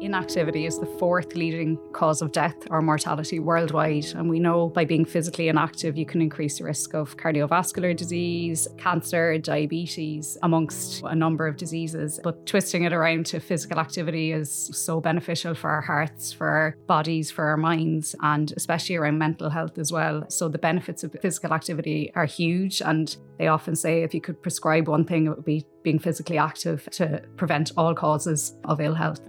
Inactivity is the fourth leading cause of death or mortality worldwide. And we know by being physically inactive, you can increase the risk of cardiovascular disease, cancer, diabetes, amongst a number of diseases. But twisting it around to physical activity is so beneficial for our hearts, for our bodies, for our minds, and especially around mental health as well. So the benefits of physical activity are huge. And they often say if you could prescribe one thing, it would be being physically active to prevent all causes of ill health.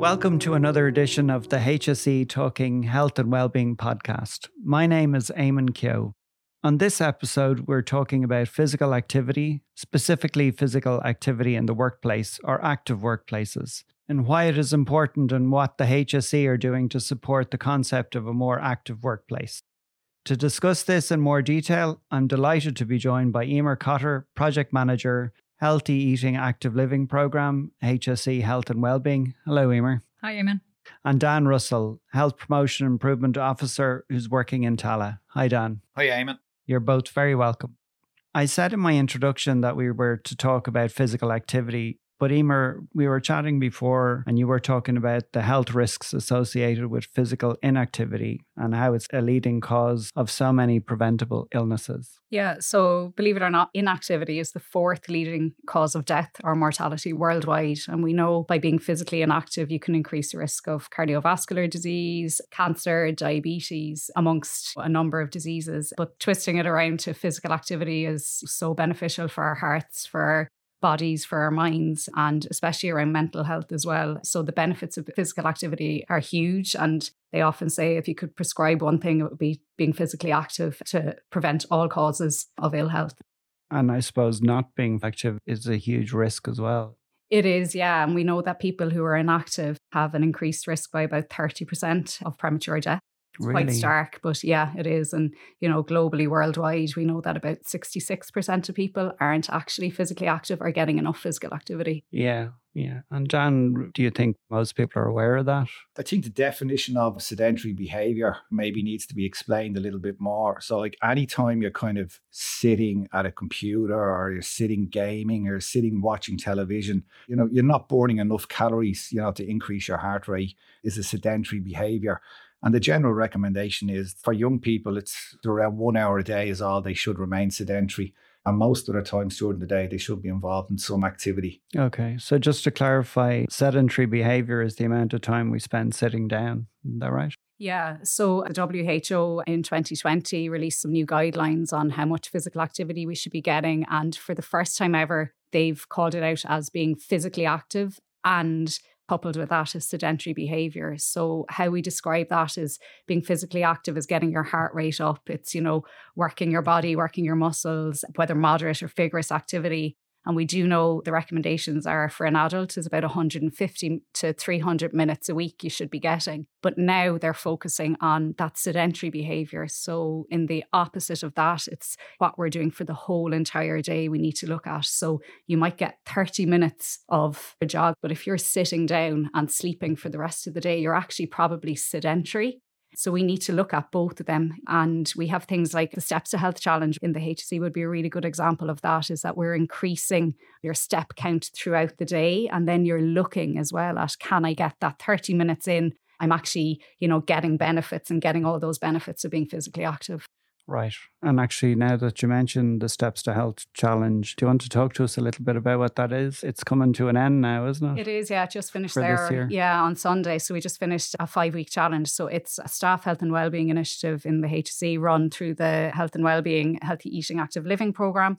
Welcome to another edition of the HSE Talking Health and Wellbeing podcast. My name is Eamon Keogh. On this episode, we're talking about physical activity, specifically physical activity in the workplace or active workplaces, and why it is important and what the HSE are doing to support the concept of a more active workplace. To discuss this in more detail, I'm delighted to be joined by Eimear Cotter, Project Manager Healthy Eating Active Living Programme, HSE Health and Wellbeing. Hello, Eimear. Hi, Eamon. And Dan Russell, Health Promotion Improvement Officer, who's working in Tallaght. Hi, Dan. Hi, Eamon. You're both very welcome. I said in my introduction that we were to talk about physical activity but Eimear, we were chatting before and you were talking about the health risks associated with physical inactivity and how it's a leading cause of so many preventable illnesses. Yeah, so believe it or not, inactivity is the fourth leading cause of death or mortality worldwide. And we know by being physically inactive, you can increase the risk of cardiovascular disease, cancer, diabetes, amongst a number of diseases. But twisting it around to physical activity is so beneficial for our hearts, for bodies, for our minds, and especially around mental health as well. So the benefits of physical activity are huge. And they often say if you could prescribe one thing, it would be being physically active to prevent all causes of ill health. And I suppose not being active is a huge risk as well. It is, yeah. And we know that people who are inactive have an increased risk by about 30% of premature death. It's really? quite stark, but yeah, it is. And, you know, globally, worldwide, we know that about 66% of people aren't actually physically active or getting enough physical activity. Yeah, yeah. And Dan, do you think most people are aware of that? I think the definition of sedentary behavior maybe needs to be explained a little bit more. So, like, anytime you're kind of sitting at a computer or you're sitting gaming or sitting watching television, you know, you're not burning enough calories, you know, to increase your heart rate is a sedentary behavior. And the general recommendation is for young people, it's around one hour a day is all they should remain sedentary. And most of the times during the day, they should be involved in some activity. Okay. So just to clarify, sedentary behavior is the amount of time we spend sitting down. Is that right? Yeah. So the WHO in 2020 released some new guidelines on how much physical activity we should be getting. And for the first time ever, they've called it out as being physically active and coupled with that is sedentary behavior. So, how we describe that is being physically active is getting your heart rate up. It's, you know, working your body, working your muscles, whether moderate or vigorous activity. And we do know the recommendations are for an adult is about 150 to 300 minutes a week you should be getting. But now they're focusing on that sedentary behavior. So, in the opposite of that, it's what we're doing for the whole entire day we need to look at. So, you might get 30 minutes of a jog, but if you're sitting down and sleeping for the rest of the day, you're actually probably sedentary. So we need to look at both of them. And we have things like the Steps to Health Challenge in the HSE would be a really good example of that is that we're increasing your step count throughout the day. And then you're looking as well at can I get that 30 minutes in? I'm actually, you know, getting benefits and getting all those benefits of being physically active. Right. And actually, now that you mentioned the Steps to Health Challenge, do you want to talk to us a little bit about what that is? It's coming to an end now, isn't it? It is, yeah. It just finished For there. Yeah, on Sunday. So we just finished a five week challenge. So it's a staff health and wellbeing initiative in the HSE run through the Health and Wellbeing Healthy Eating Active Living Programme.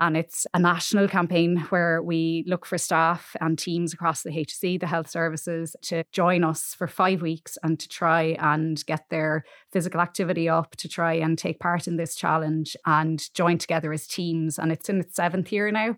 And it's a national campaign where we look for staff and teams across the HSE, the health services, to join us for five weeks and to try and get their physical activity up, to try and take part in this challenge and join together as teams. And it's in its seventh year now.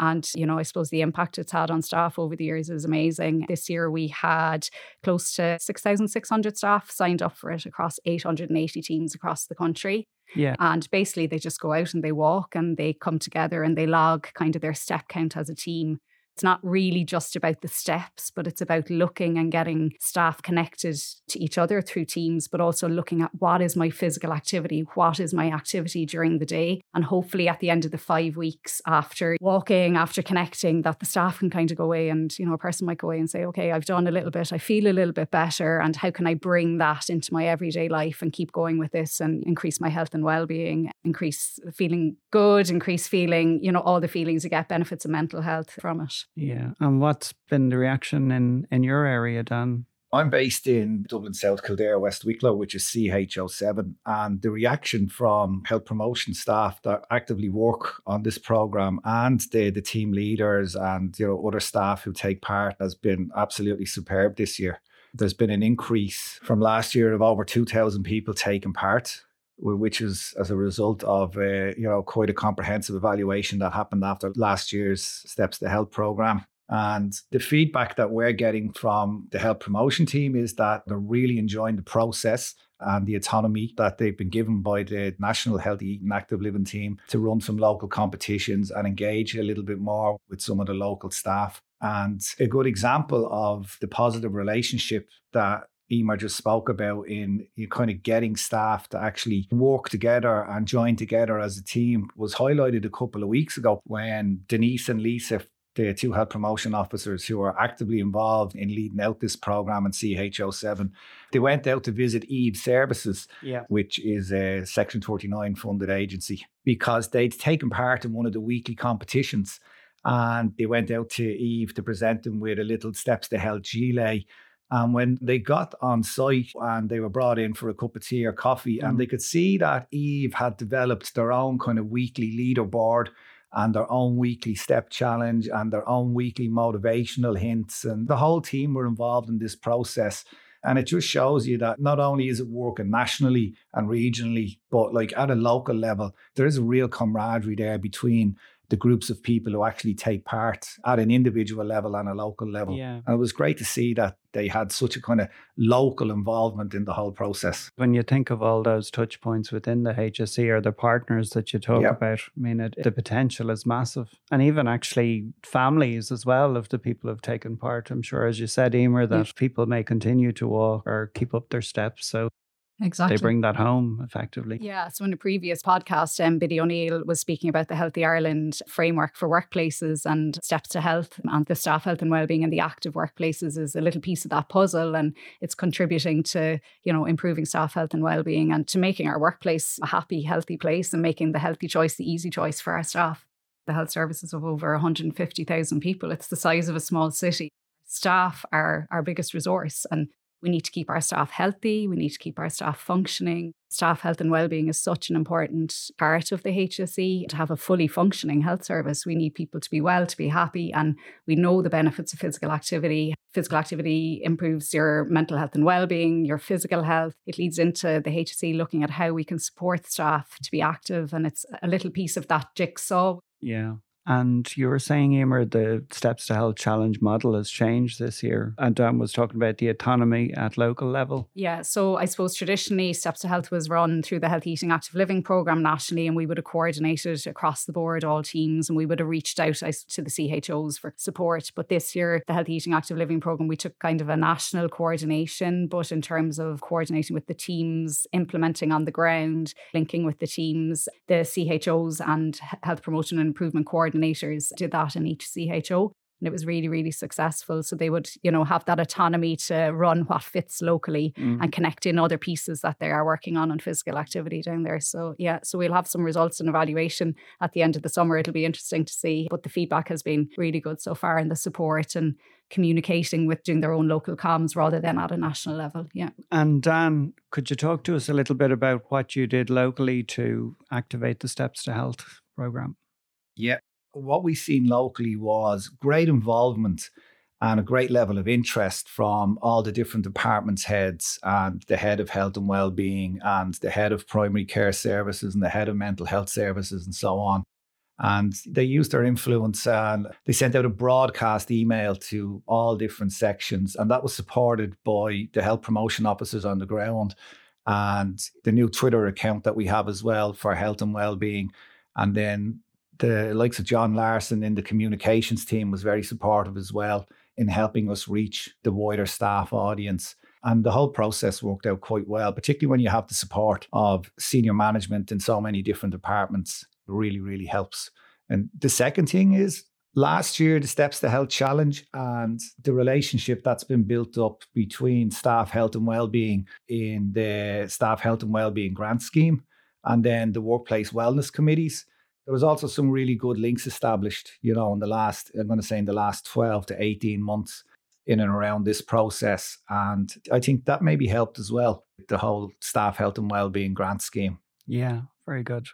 And, you know, I suppose the impact it's had on staff over the years is amazing. This year we had close to 6,600 staff signed up for it across 880 teams across the country. Yeah. And basically they just go out and they walk and they come together and they log kind of their step count as a team. It's not really just about the steps, but it's about looking and getting staff connected to each other through teams, but also looking at what is my physical activity, what is my activity during the day. And hopefully at the end of the five weeks after walking, after connecting, that the staff can kind of go away and, you know, a person might go away and say, okay, I've done a little bit, I feel a little bit better. And how can I bring that into my everyday life and keep going with this and increase my health and well being, increase feeling good, increase feeling, you know, all the feelings you get benefits of mental health from it. Yeah. And what's been the reaction in, in your area, Dan? I'm based in Dublin South Kildare, West Wicklow, which is CHO7. And the reaction from health promotion staff that actively work on this program and the, the team leaders and you know other staff who take part has been absolutely superb this year. There's been an increase from last year of over 2,000 people taking part which is as a result of uh, you know quite a comprehensive evaluation that happened after last year's Steps to Health program. And the feedback that we're getting from the health promotion team is that they're really enjoying the process and the autonomy that they've been given by the National Healthy Eating Active Living team to run some local competitions and engage a little bit more with some of the local staff. And a good example of the positive relationship that Eimear just spoke about in you know, kind of getting staff to actually work together and join together as a team was highlighted a couple of weeks ago when Denise and Lisa the two health promotion officers who are actively involved in leading out this program in CHO7. They went out to visit Eve Services, yeah. which is a Section 49 funded agency, because they'd taken part in one of the weekly competitions. And they went out to Eve to present them with a little Steps to Health gilet and when they got on site and they were brought in for a cup of tea or coffee, mm. and they could see that Eve had developed their own kind of weekly leaderboard and their own weekly step challenge and their own weekly motivational hints. And the whole team were involved in this process. And it just shows you that not only is it working nationally and regionally, but like at a local level, there is a real camaraderie there between the groups of people who actually take part at an individual level and a local level. Yeah. And it was great to see that they had such a kind of local involvement in the whole process. When you think of all those touch points within the HSE or the partners that you talk yep. about, I mean, it, the potential is massive. And even actually families as well of the people who've taken part. I'm sure, as you said, Eimear, mm. that people may continue to walk or keep up their steps. So Exactly. They bring that home effectively. Yeah. So in a previous podcast, um, Biddy O'Neill was speaking about the Healthy Ireland framework for workplaces and steps to health and the staff health and wellbeing in the active workplaces is a little piece of that puzzle and it's contributing to, you know, improving staff health and wellbeing and to making our workplace a happy, healthy place and making the healthy choice the easy choice for our staff. The health services of over 150,000 people. It's the size of a small city staff are our biggest resource and we need to keep our staff healthy. We need to keep our staff functioning. Staff health and well-being is such an important part of the HSE. To have a fully functioning health service, we need people to be well, to be happy, and we know the benefits of physical activity. Physical activity improves your mental health and well-being, your physical health. It leads into the HSE looking at how we can support staff to be active, and it's a little piece of that jigsaw. Yeah. And you were saying, Eimear, the Steps to Health Challenge model has changed this year. And Dan was talking about the autonomy at local level. Yeah. So I suppose traditionally, Steps to Health was run through the Health Eating Active Living program nationally, and we would have coordinated across the board all teams and we would have reached out to the CHOs for support. But this year, the Health Eating Active Living program, we took kind of a national coordination, but in terms of coordinating with the teams, implementing on the ground, linking with the teams, the CHOs and Health Promotion and Improvement Coordinators coordinators did that in each CHO and it was really really successful. So they would you know have that autonomy to run what fits locally mm. and connect in other pieces that they are working on on physical activity down there. So yeah so we'll have some results and evaluation at the end of the summer. It'll be interesting to see but the feedback has been really good so far and the support and communicating with doing their own local comms rather than at a national level. Yeah. And dan could you talk to us a little bit about what you did locally to activate the steps to health program? Yeah what we seen locally was great involvement and a great level of interest from all the different departments heads and the head of health and well-being and the head of primary care services and the head of mental health services and so on. And they used their influence and they sent out a broadcast email to all different sections and that was supported by the health promotion officers on the ground and the new twitter account that we have as well for health and well-being. And then The likes of John Larson in the communications team was very supportive as well in helping us reach the wider staff audience. And the whole process worked out quite well, particularly when you have the support of senior management in so many different departments. It really, really helps. And the second thing is last year, the Steps to Health Challenge and the relationship that's been built up between staff health and well-being in the staff health and well-being grant scheme and then the workplace wellness committees. There was also some really good links established, you know, in the last, I'm going to say in the last 12 to 18 months in and around this process. And I think that maybe helped as well, the whole staff health and well-being grant scheme. Yeah, very good.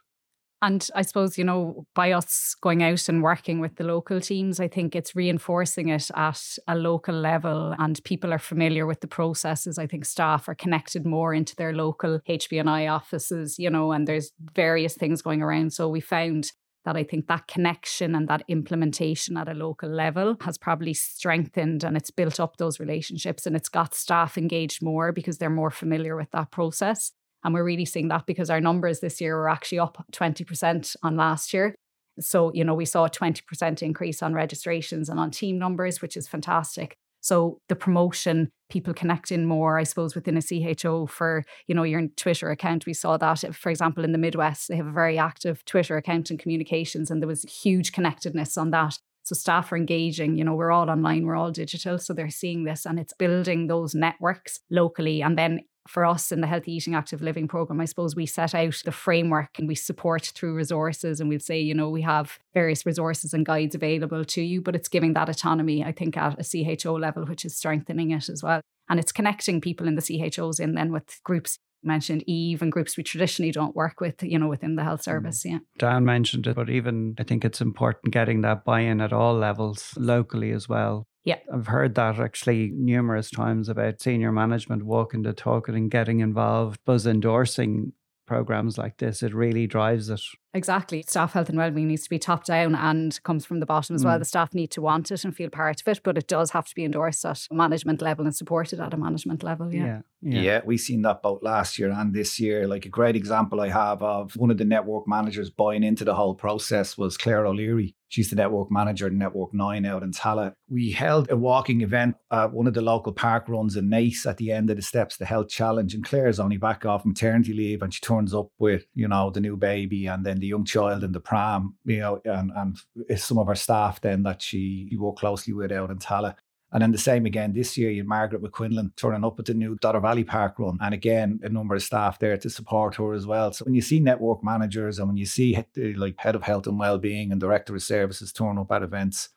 And I suppose, you know, by us going out and working with the local teams, I think it's reinforcing it at a local level and people are familiar with the processes. I think staff are connected more into their local HBNI offices, you know, and there's various things going around. So we found that I think that connection and that implementation at a local level has probably strengthened and it's built up those relationships and it's got staff engaged more because they're more familiar with that process. And we're really seeing that because our numbers this year were actually up 20% on last year. So, you know, we saw a 20% increase on registrations and on team numbers, which is fantastic. So the promotion, people connecting more, I suppose, within a CHO for, you know, your Twitter account. We saw that, for example, in the Midwest, they have a very active Twitter account and communications, and there was huge connectedness on that. So staff are engaging, you know, we're all online, we're all digital. So they're seeing this and it's building those networks locally. And then for us in the Healthy Eating Active Living program, I suppose we set out the framework and we support through resources and we'll say, you know, we have various resources and guides available to you, but it's giving that autonomy, I think, at a CHO level, which is strengthening it as well. And it's connecting people in the CHOs in then with groups mentioned Eve and groups we traditionally don't work with, you know, within the health mm. service. Yeah. Dan mentioned it, but even I think it's important getting that buy in at all levels locally as well. Yeah. I've heard that actually numerous times about senior management walking the talk and getting involved, buzz endorsing programs like this. It really drives it. Exactly. Staff health and wellbeing needs to be top down and comes from the bottom as mm. well. The staff need to want it and feel part of it, but it does have to be endorsed at a management level and supported at a management level. Yeah. Yeah. Yeah, yeah we've seen that both last year and this year. Like a great example I have of one of the network managers buying into the whole process was Claire O'Leary. She's the network manager at Network 9 out in Tallaght. We held a walking event at one of the local park runs in Naas at the end of the Steps the Health Challenge. And Claire's only back off maternity leave and she turns up with, you know, the new baby and then the young child in the pram, you know, and, and some of our staff then that she worked closely with out in Tallaght. And then the same again this year, you Margaret McQuinlan turning up at the new Dodder Valley Park run. And again, a number of staff there to support her as well. So when you see network managers and when you see like head of health and well-being and director of services turn up at events,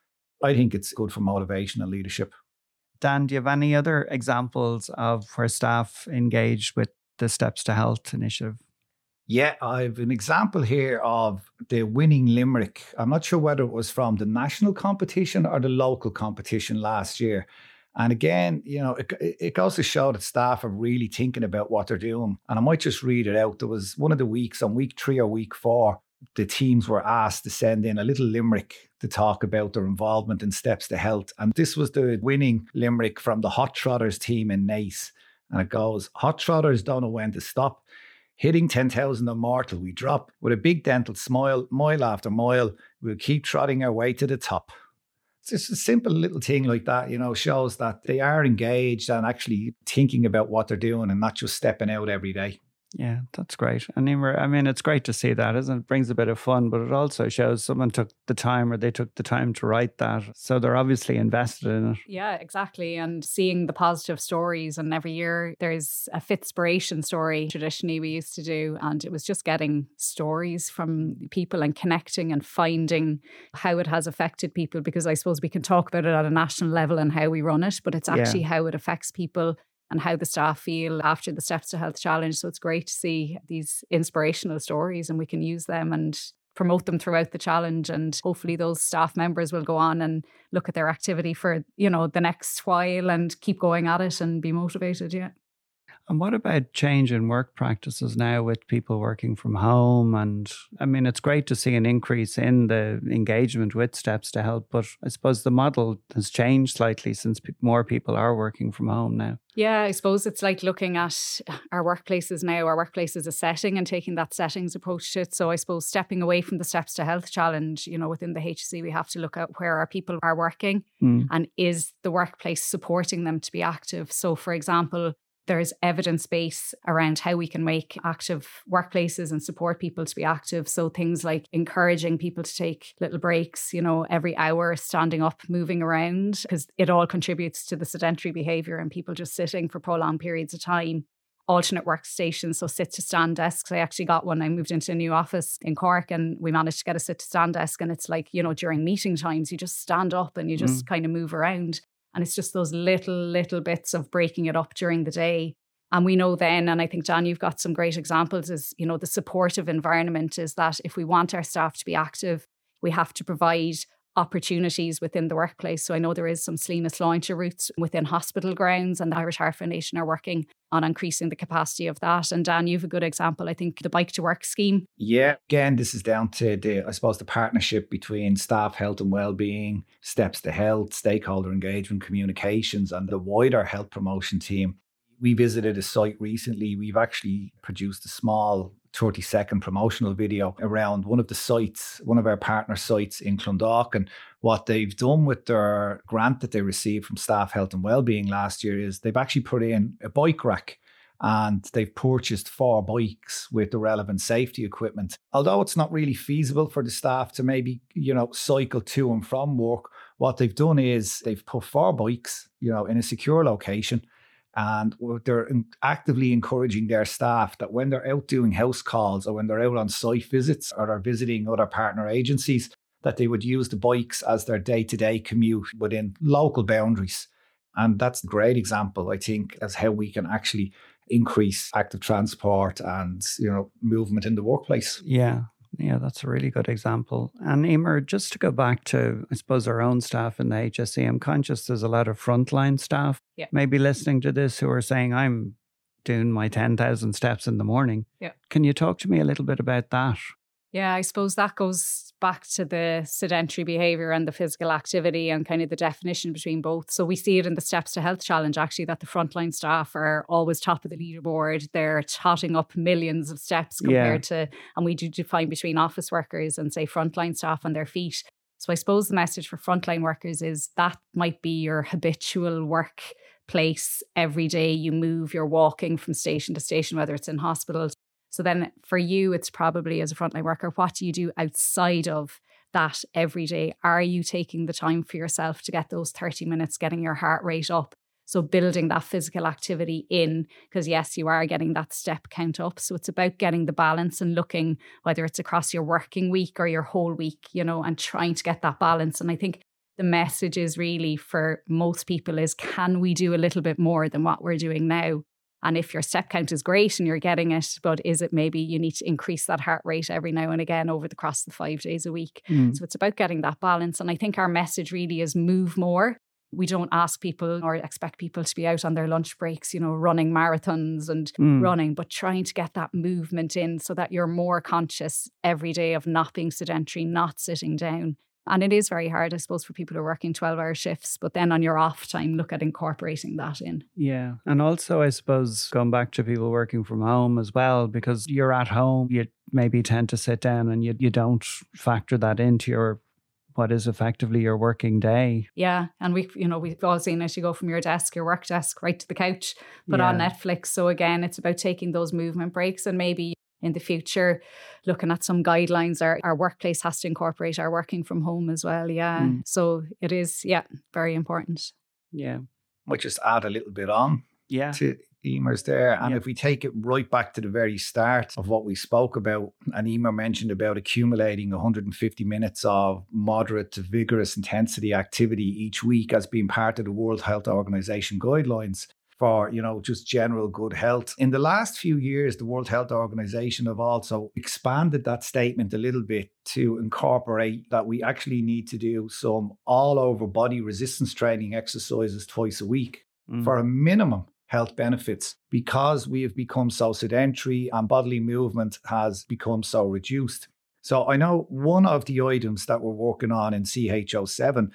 I think it's good for motivation and leadership. Dan, do you have any other examples of where staff engaged with the Steps to Health initiative? Yeah, I've an example here of the winning limerick. I'm not sure whether it was from the national competition or the local competition last year. And again, you know, it, it goes to show that staff are really thinking about what they're doing. And I might just read it out. There was one of the weeks on week three or week four, the teams were asked to send in a little limerick to talk about their involvement in Steps to Health. And this was the winning limerick from the Hot Trotters team in Naas. And it goes, Hot Trotters don't know when to stop hitting 10,000 or more till we drop. With a big dental smile, mile after mile, we'll keep trotting our way to the top. It's just a simple little thing like that, you know, shows that they are engaged and actually thinking about what they're doing and not just stepping out every day. Yeah, that's great. And I mean, I mean it's great to see that, isn't it? it? brings a bit of fun, but it also shows someone took the time or they took the time to write that. So they're obviously invested in it. Yeah, exactly. And seeing the positive stories. And every year there's a Fitspiration story traditionally we used to do. And it was just getting stories from people and connecting and finding how it has affected people. Because I suppose we can talk about it at a national level and how we run it, but it's actually yeah. how it affects people and how the staff feel after the Steps to Health Challenge. So it's great to see these inspirational stories and we can use them and promote them throughout the challenge and hopefully those staff members will go on and look at their activity for you know the next while and keep going at it and be motivated yeah And what about change in work practices now with people working from home? And I mean, it's great to see an increase in the engagement with Steps to Help, but I suppose the model has changed slightly since more people are working from home now. Yeah, I suppose it's like looking at our workplaces now. Our workplace is a setting and taking that settings approach to it. So I suppose stepping away from the Steps to Health challenge, you know, within the HSE, we have to look at where our people are working mm. and is the workplace supporting them to be active. So, for example, there's evidence base around how we can make active workplaces and support people to be active. So things like encouraging people to take little breaks, you know, every hour, standing up, moving around, because it all contributes to the sedentary behavior and people just sitting for prolonged periods of time. Alternate workstations, so sit to stand desks. I actually got one. I moved into a new office in Cork and we managed to get a sit to stand desk. And it's like, you know, during meeting times, you just stand up and you just mm. kind of move around. And it's just those little, little bits of breaking it up during the day. And we know then, and I think, John, you've got some great examples, is, you know, the supportive environment is that if we want our staff to be active, we have to provide opportunities within the workplace. So I know there is some Slí na Sláinte routes within hospital grounds, and the Irish Heart Foundation are working on increasing the capacity of that. And Dan, you have a good example. I think the Bike to Work scheme. Yeah, again, this is down to the, I suppose, the partnership between staff health and well-being, Steps to Health, stakeholder engagement, communications, and the wider health promotion team. We visited a site recently. We've actually produced a small 30 second promotional video around one of the sites, one of our partner sites in Clondalkin. And what they've done with their grant that they received from Staff Health and Wellbeing last year is they've actually put in a bike rack and they've purchased four bikes with the relevant safety equipment. Although it's not really feasible for the staff to maybe, you know, cycle to and from work, what they've done is they've put four bikes, you know, in a secure location and they're actively encouraging their staff that when they're out doing house calls or when they're out on site visits or are visiting other partner agencies, that they would use the bikes as their day-to-day commute within local boundaries. And that's a great example, I think, as how we can actually increase active transport and you know movement in the workplace. Yeah, yeah, that's a really good example. And Eimear, just to go back to, I suppose, our own staff in the HSE, I'm conscious there's a lot of frontline staff yeah. maybe listening to this who are saying, I'm doing my 10,000 steps in the morning. Yeah. Can you talk to me a little bit about that? Yeah, I suppose that goes back to the sedentary behavior and the physical activity and kind of the definition between both. So we see it in the Steps to Health Challenge actually that the frontline staff are always top of the leaderboard. They're totting up millions of steps compared yeah. to, and we do define between office workers and say frontline staff on their feet. So I suppose the message for frontline workers is that might be your habitual work place every day you move you're walking from station to station whether it's in hospitals so then for you, it's probably as a frontline worker, what do you do outside of that every day? Are you taking the time for yourself to get those 30 minutes, getting your heart rate up? So building that physical activity in, because yes, you are getting that step count up. So it's about getting the balance and looking whether it's across your working week or your whole week, you know, and trying to get that balance. And I think the message is really for most people is can we do a little bit more than what we're doing now? And if your step count is great and you're getting it, but is it maybe you need to increase that heart rate every now and again over the cross of the five days a week? Mm. So it's about getting that balance. And I think our message really is move more. We don't ask people or expect people to be out on their lunch breaks, you know, running marathons and mm. running, but trying to get that movement in so that you're more conscious every day of not being sedentary, not sitting down. And it is very hard, I suppose, for people who are working 12 hour shifts. But then on your off time, look at incorporating that in. Yeah. And also, I suppose, going back to people working from home as well, because you're at home, you maybe tend to sit down and you, you don't factor that into your what is effectively your working day. Yeah. And we, you know, we've all seen as you go from your desk, your work desk, right to the couch, put yeah. on Netflix. So again, it's about taking those movement breaks and maybe in the future, looking at some guidelines. Our, our workplace has to incorporate our working from home as well. Yeah. Mm. So it is, yeah, very important. Yeah. Might just add a little bit on. Yeah. To Eimear's there. And if we take it right back to the very start of what we spoke about, and Eimear mentioned about accumulating 150 minutes of moderate to vigorous intensity activity each week as being part of the World Health Organization guidelines for you know just general good health in the last few years the world health organization have also expanded that statement a little bit to incorporate that we actually need to do some all over body resistance training exercises twice a week mm. for a minimum health benefits because we have become so sedentary and bodily movement has become so reduced. So I know one of the items that we're working on in CHO7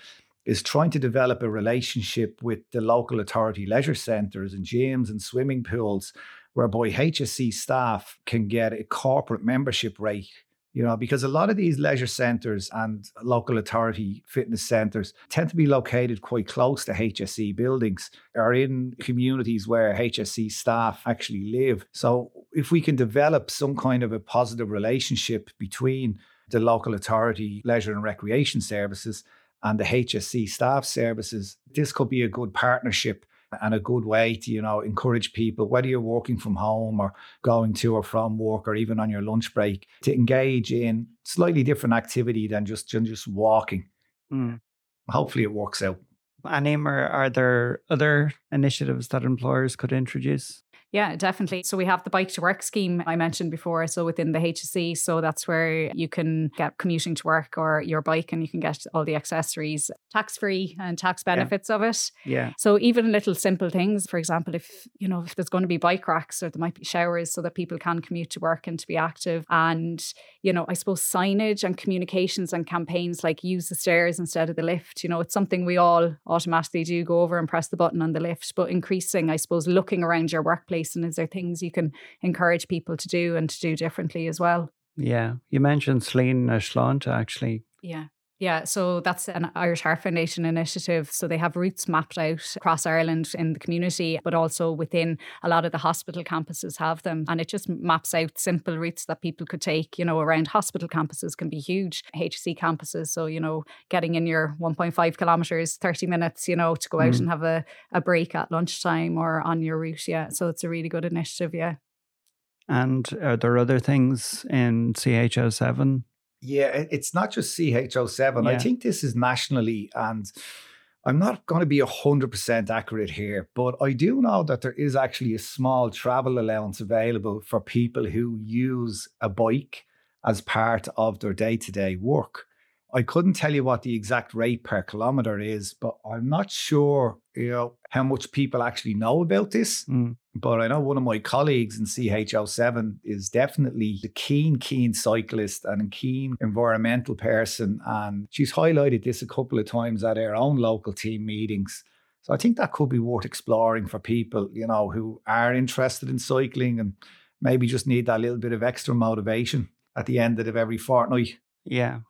is trying to develop a relationship with the local authority leisure centres and gyms and swimming pools, whereby HSE staff can get a corporate membership rate you know, because a lot of these leisure centres and local authority fitness centres tend to be located quite close to HSE buildings or in communities where HSE staff actually live. So if we can develop some kind of a positive relationship between the local authority leisure and recreation services and the HSE staff services, this could be a good partnership and a good way to, you know, encourage people, whether you're working from home or going to or from work or even on your lunch break, to engage in slightly different activity than just, just walking. Mm. Hopefully it works out. And Eimear, are there other initiatives that employers could introduce? Yeah, definitely. So we have the bike to work scheme I mentioned before. So within the HSE, so that's where you can get commuting to work or your bike and you can get all the accessories tax free and tax benefits yeah. of it. Yeah. So even little simple things, for example, if you know if there's going to be bike racks or there might be showers so that people can commute to work and to be active, and you know I suppose signage and communications and campaigns like use the stairs instead of the lift. You know it's something we all automatically do go over and press the button on the lift, but increasing I suppose looking around your workplace and is there things you can encourage people to do and to do differently as well? Yeah. You mentioned na Sláinte actually. Yeah. Yeah, so that's an Irish Heart Foundation initiative. So they have routes mapped out across Ireland in the community, but also within a lot of the hospital campuses have them. And it just maps out simple routes that people could take, you know, around hospital campuses can be huge, HC campuses. So, you know, getting in your 1.5 kilometres, 30 minutes, you know, to go out mm. and have a, a break at lunchtime or on your route. Yeah. So it's a really good initiative. Yeah. And are there other things in CHO7 yeah, it's not just CHO7. Yeah. I think this is nationally, and I'm not going to be 100% accurate here, but I do know that there is actually a small travel allowance available for people who use a bike as part of their day to day work. I couldn't tell you what the exact rate per kilometer is, but I'm not sure, you know, how much people actually know about this. Mm. But I know one of my colleagues in CHO7 is definitely the keen, keen cyclist and a keen environmental person. And she's highlighted this a couple of times at our own local team meetings. So I think that could be worth exploring for people, you know, who are interested in cycling and maybe just need that little bit of extra motivation at the end of every fortnight. Yeah,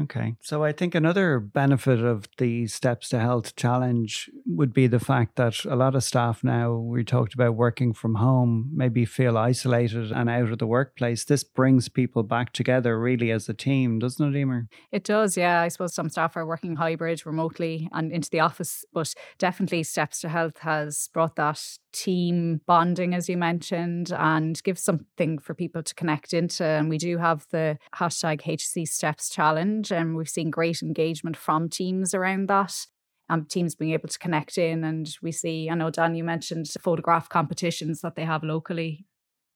Okay. So I think another benefit of the Steps to Health challenge would be the fact that a lot of staff now, we talked about working from home, maybe feel isolated and out of the workplace. This brings people back together really as a team, doesn't it, Eimear? It does, yeah. I suppose some staff are working hybrid remotely and into the office, but definitely Steps to Health has brought that team bonding, as you mentioned, and give something for people to connect into. And we do have the hashtag HC Steps Challenge, and we've seen great engagement from teams around that. Um, teams being able to connect in, and we see. I know Dan, you mentioned photograph competitions that they have locally.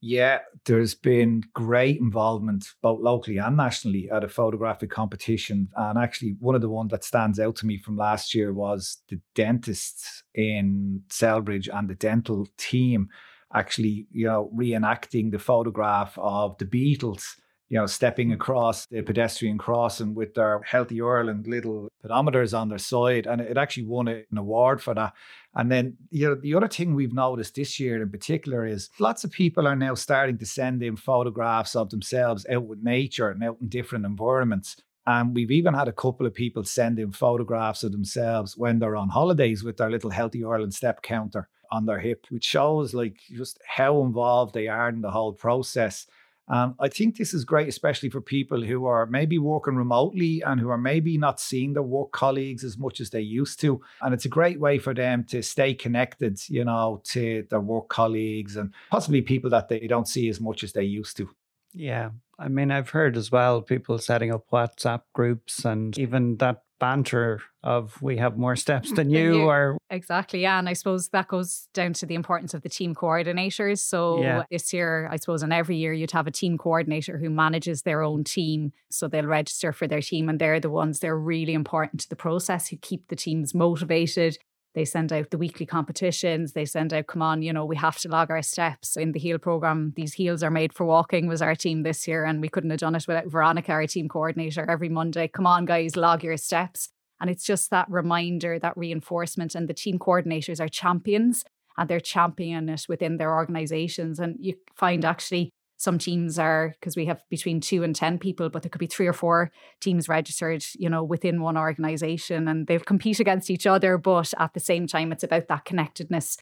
Yeah, there's been great involvement both locally and nationally at a photographic competition. And actually, one of the ones that stands out to me from last year was the dentists in Celbridge and the dental team actually, you know, reenacting the photograph of the Beatles you know, stepping across the pedestrian cross and with their Healthy Ireland little pedometers on their side. And it actually won an award for that. And then, you know, the other thing we've noticed this year in particular is lots of people are now starting to send in photographs of themselves out with nature and out in different environments. And we've even had a couple of people send in photographs of themselves when they're on holidays with their little Healthy Ireland step counter on their hip, which shows like just how involved they are in the whole process. Um, I think this is great, especially for people who are maybe working remotely and who are maybe not seeing their work colleagues as much as they used to. And it's a great way for them to stay connected, you know, to their work colleagues and possibly people that they don't see as much as they used to. Yeah. I mean, I've heard as well people setting up WhatsApp groups and even that banter of we have more steps than you, you, or exactly yeah and i suppose that goes down to the importance of the team coordinators. So yeah. this year i suppose and every year you'd have a team coordinator who manages their own team. So they'll register for their team and they're the ones they're really important to the process who keep the teams motivated They send out the weekly competitions. They send out, come on, you know, we have to log our steps in the heel program. These heels are made for walking was our team this year, and we couldn't have done it without Veronica, our team coordinator, every Monday. Come on, guys, log your steps. And it's just that reminder, that reinforcement. And the team coordinators are champions and they're championing it within their organizations. And you find actually some teams are because we have between two and 10 people, but there could be three or four teams registered, you know, within one organization and they'll compete against each other. But at the same time, it's about that connectedness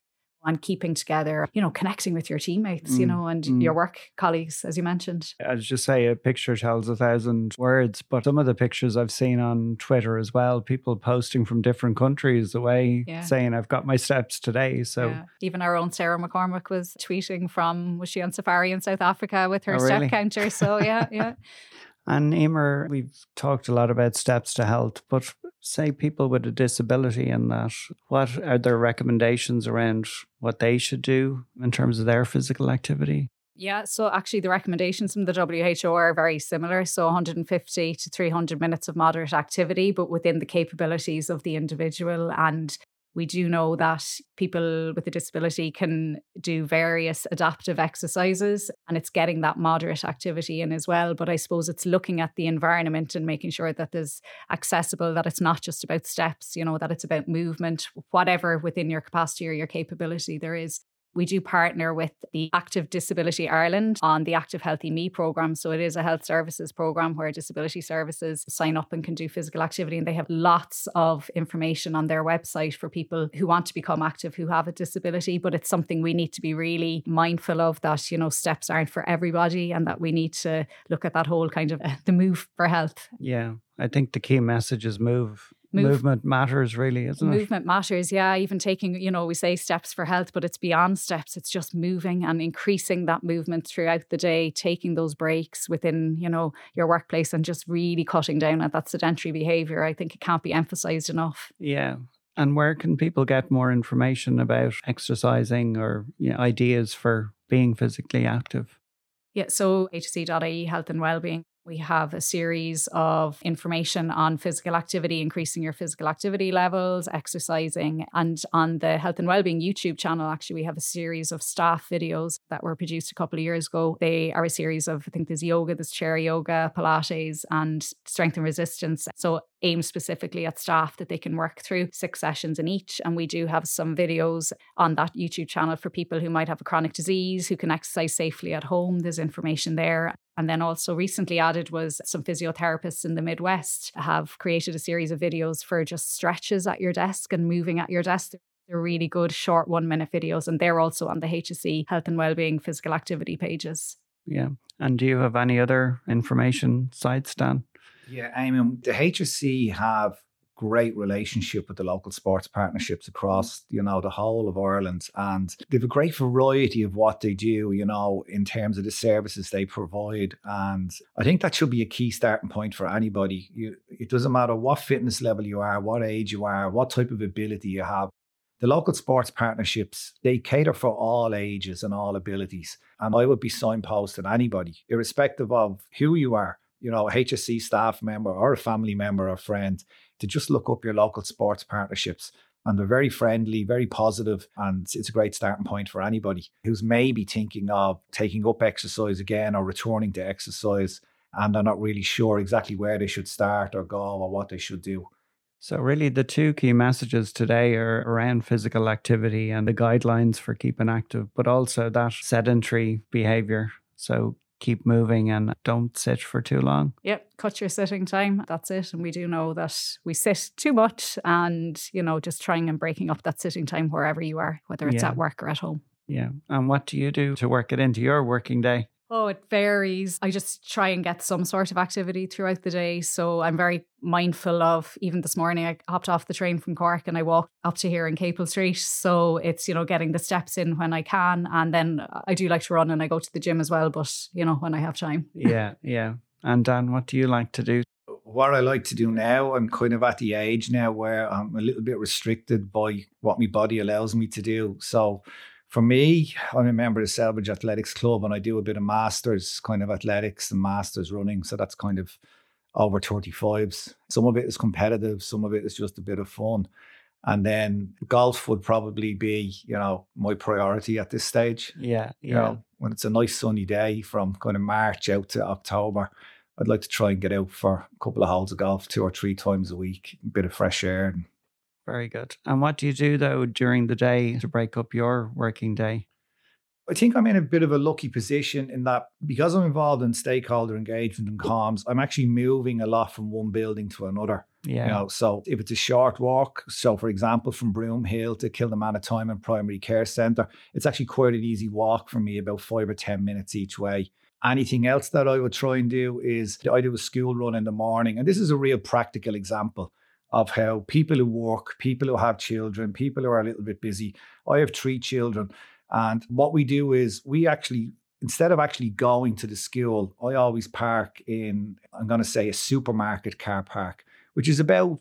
and keeping together, you know, connecting with your teammates, mm, you know, and mm. your work colleagues, as you mentioned. I just say a picture tells a thousand words, but some of the pictures I've seen on Twitter as well, people posting from different countries away yeah. saying, I've got my steps today. So yeah. even our own Sarah McCormick was tweeting from, was she on safari in South Africa with her oh, step really? counter? So yeah, yeah. And Eimear, we've talked a lot about steps to health, but say people with a disability and that, what are their recommendations around what they should do in terms of their physical activity? Yeah, so actually, the recommendations from the WHO are very similar. So, 150 to 300 minutes of moderate activity, but within the capabilities of the individual and we do know that people with a disability can do various adaptive exercises and it's getting that moderate activity in as well. But I suppose it's looking at the environment and making sure that there's accessible, that it's not just about steps, you know, that it's about movement, whatever within your capacity or your capability there is. We do partner with the Active Disability Ireland on the Active Healthy Me program. So it is a health services program where disability services sign up and can do physical activity. And they have lots of information on their website for people who want to become active who have a disability. But it's something we need to be really mindful of that, you know, steps aren't for everybody and that we need to look at that whole kind of uh, the move for health. Yeah. I think the key message is move Move, movement matters really isn't movement it? Movement matters yeah even taking you know we say steps for health but it's beyond steps it's just moving and increasing that movement throughout the day taking those breaks within you know your workplace and just really cutting down at that sedentary behavior i think it can't be emphasized enough. Yeah and where can people get more information about exercising or you know, ideas for being physically active? Yeah, so hse.ie health and wellbeing we have a series of information on physical activity, increasing your physical activity levels, exercising. And on the Health and Wellbeing YouTube channel, actually, we have a series of staff videos that were produced a couple of years ago. They are a series of, I think there's yoga, there's chair yoga, Pilates, and strength and resistance. So aimed specifically at staff that they can work through six sessions in each. And we do have some videos on that YouTube channel for people who might have a chronic disease, who can exercise safely at home. There's information there. And then also recently added was some physiotherapists in the Midwest have created a series of videos for just stretches at your desk and moving at your desk. They're really good short one minute videos and they're also on the HSE Health and Wellbeing physical activity pages. Yeah. And do you have any other information sites, Dan? Yeah, I mean, the HSE have great relationship with the local sports partnerships across you know the whole of Ireland and they've a great variety of what they do you know in terms of the services they provide and I think that should be a key starting point for anybody. You, it doesn't matter what fitness level you are what age you are what type of ability you have the local sports partnerships they cater for all ages and all abilities and I would be signposting anybody irrespective of who you are you know, a HSE staff member or a family member or friend to just look up your local sports partnerships. And they're very friendly, very positive, and it's a great starting point for anybody who's maybe thinking of taking up exercise again or returning to exercise and they're not really sure exactly where they should start or go or what they should do. So, really, the two key messages today are around physical activity and the guidelines for keeping active, but also that sedentary behavior. So, keep moving and don't sit for too long. Yep, cut your sitting time. That's it. And we do know that we sit too much and, you know, just trying and breaking up that sitting time wherever you are, whether it's yeah. at work or at home. Yeah. And what do you do to work it into your working day? Oh, it varies. I just try and get some sort of activity throughout the day. So I'm very mindful of even this morning I hopped off the train from Cork and I walked up to here in Capel Street. So it's, you know, getting the steps in when I can. And then uh, I do like to run and I go to the gym as well, but you know, when I have time. yeah, yeah. And Dan, what do you like to do? What I like to do now, I'm kind of at the age now where I'm a little bit restricted by what my body allows me to do. So for me, I'm a member of the Celbridge Athletics Club and I do a bit of masters kind of athletics and masters running. So that's kind of over 35s. Some of it is competitive, some of it is just a bit of fun. And then golf would probably be, you know, my priority at this stage. Yeah. You know, when it's a nice sunny day from kind of March out to October, I'd like to try and get out for a couple of holes of golf two or three times a week, a bit of fresh air. And Very good. And what do you do though during the day to break up your working day? I think I'm in a bit of a lucky position in that because I'm involved in stakeholder engagement and comms, I'm actually moving a lot from one building to another. Yeah. You know, so if it's a short walk, so for example, from Broomhill to Kilnamanagh Primary Care Centre, it's actually quite an easy walk for me, about five or 10 minutes each way. Anything else that I would try and do is I do a school run in the morning. And this is a real practical example of how people who work, people who have children, people who are a little bit busy. I have three children. And what we do is we actually, instead of actually going to the school, I always park in, I'm going to say, a supermarket car park, which is about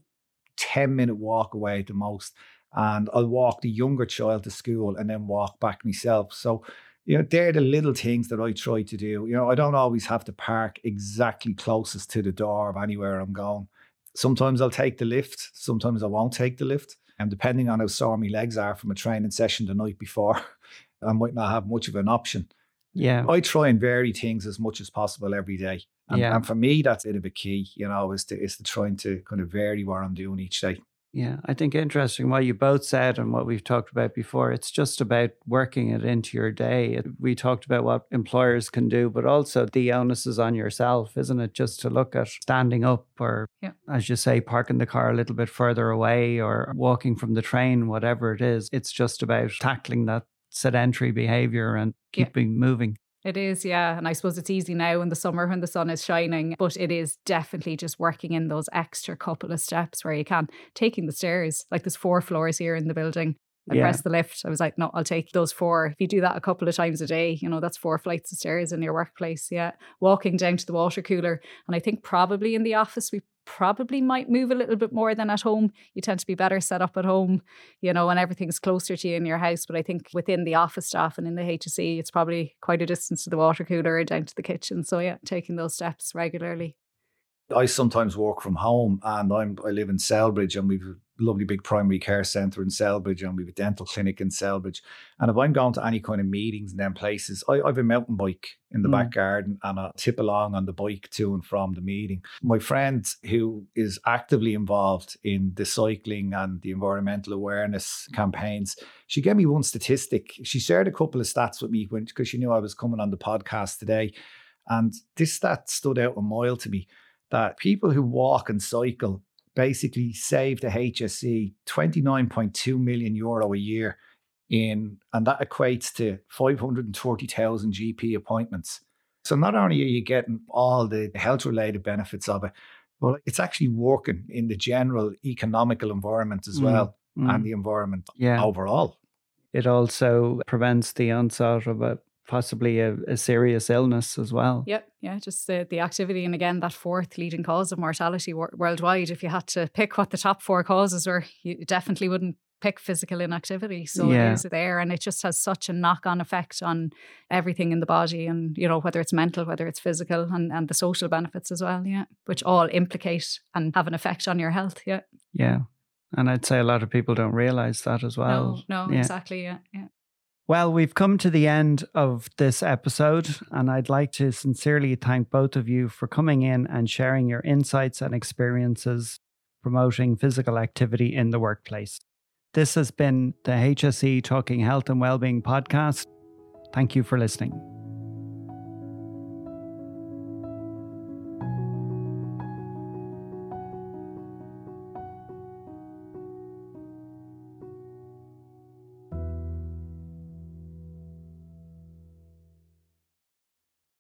10 minute walk away at the most. And I'll walk the younger child to school and then walk back myself. So, you know, they're the little things that I try to do. You know, I don't always have to park exactly closest to the door of anywhere I'm going. Sometimes I'll take the lift, sometimes I won't take the lift. And depending on how sore my legs are from a training session the night before, I might not have much of an option. Yeah. I try and vary things as much as possible every day. And, Yeah. and for me, that's a bit of a key, you know, is to is to trying to kind of vary what I'm doing each day. Yeah, I think interesting what you both said and what we've talked about before. It's just about working it into your day. We talked about what employers can do, but also the onus is on yourself, isn't it? Just to look at standing up or, Yeah. as you say, parking the car a little bit further away or walking from the train, whatever it is. It's just about tackling that sedentary behavior and Yeah. keeping moving. It is, yeah. And I suppose it's easy now in the summer when the sun is shining, but it is definitely just working in those extra couple of steps where you can. Taking the stairs, like there's four floors here in the building. I Yeah. pressed the lift. I was like, no, I'll take those four. If you do that a couple of times a day, you know, that's four flights of stairs in your workplace. Yeah. Walking down to the water cooler. And I think probably in the office, we probably might move a little bit more than at home. You tend to be better set up at home, you know, and everything's closer to you in your house. But I think within the office staff and in the HSE, it's probably quite a distance to the water cooler or down to the kitchen. So yeah, taking those steps regularly. I sometimes work from home and I'm I live in Celbridge and we've a lovely big primary care centre in Celbridge and we've a dental clinic in Celbridge. And if I'm going to any kind of meetings in them places, I, I have a mountain bike in the Mm. back garden and I tip along on the bike to and from the meeting. My friend who is actively involved in the cycling and the environmental awareness campaigns, she gave me one statistic. She shared a couple of stats with me because she knew I was coming on the podcast today. And this stat stood out a mile to me that people who walk and cycle basically save the HSE 29.2 million euro a year in, and that equates to 540,000 GP appointments. So not only are you getting all the health related benefits of it, but it's actually working in the general economical environment as Mm, well Mm. and the environment yeah. overall. It also prevents the onset of a possibly a, a serious illness as well. Yep. Yeah. Just the, the activity. And again, that fourth leading cause of mortality wor- worldwide. If you had to pick what the top four causes were, you definitely wouldn't pick physical inactivity. So Yeah. it is there. And it just has such a knock on effect on everything in the body and, you know, whether it's mental, whether it's physical and, and the social benefits as well. Yeah. Which all implicate and have an effect on your health. Yeah. Yeah. And I'd say a lot of people don't realize that as well. no, no, Yeah. exactly. Yeah. Yeah. Well, we've come to the end of this episode, and I'd like to sincerely thank both of you for coming in and sharing your insights and experiences promoting physical activity in the workplace. This has been the HSE Talking Health and Wellbeing podcast. Thank you for listening.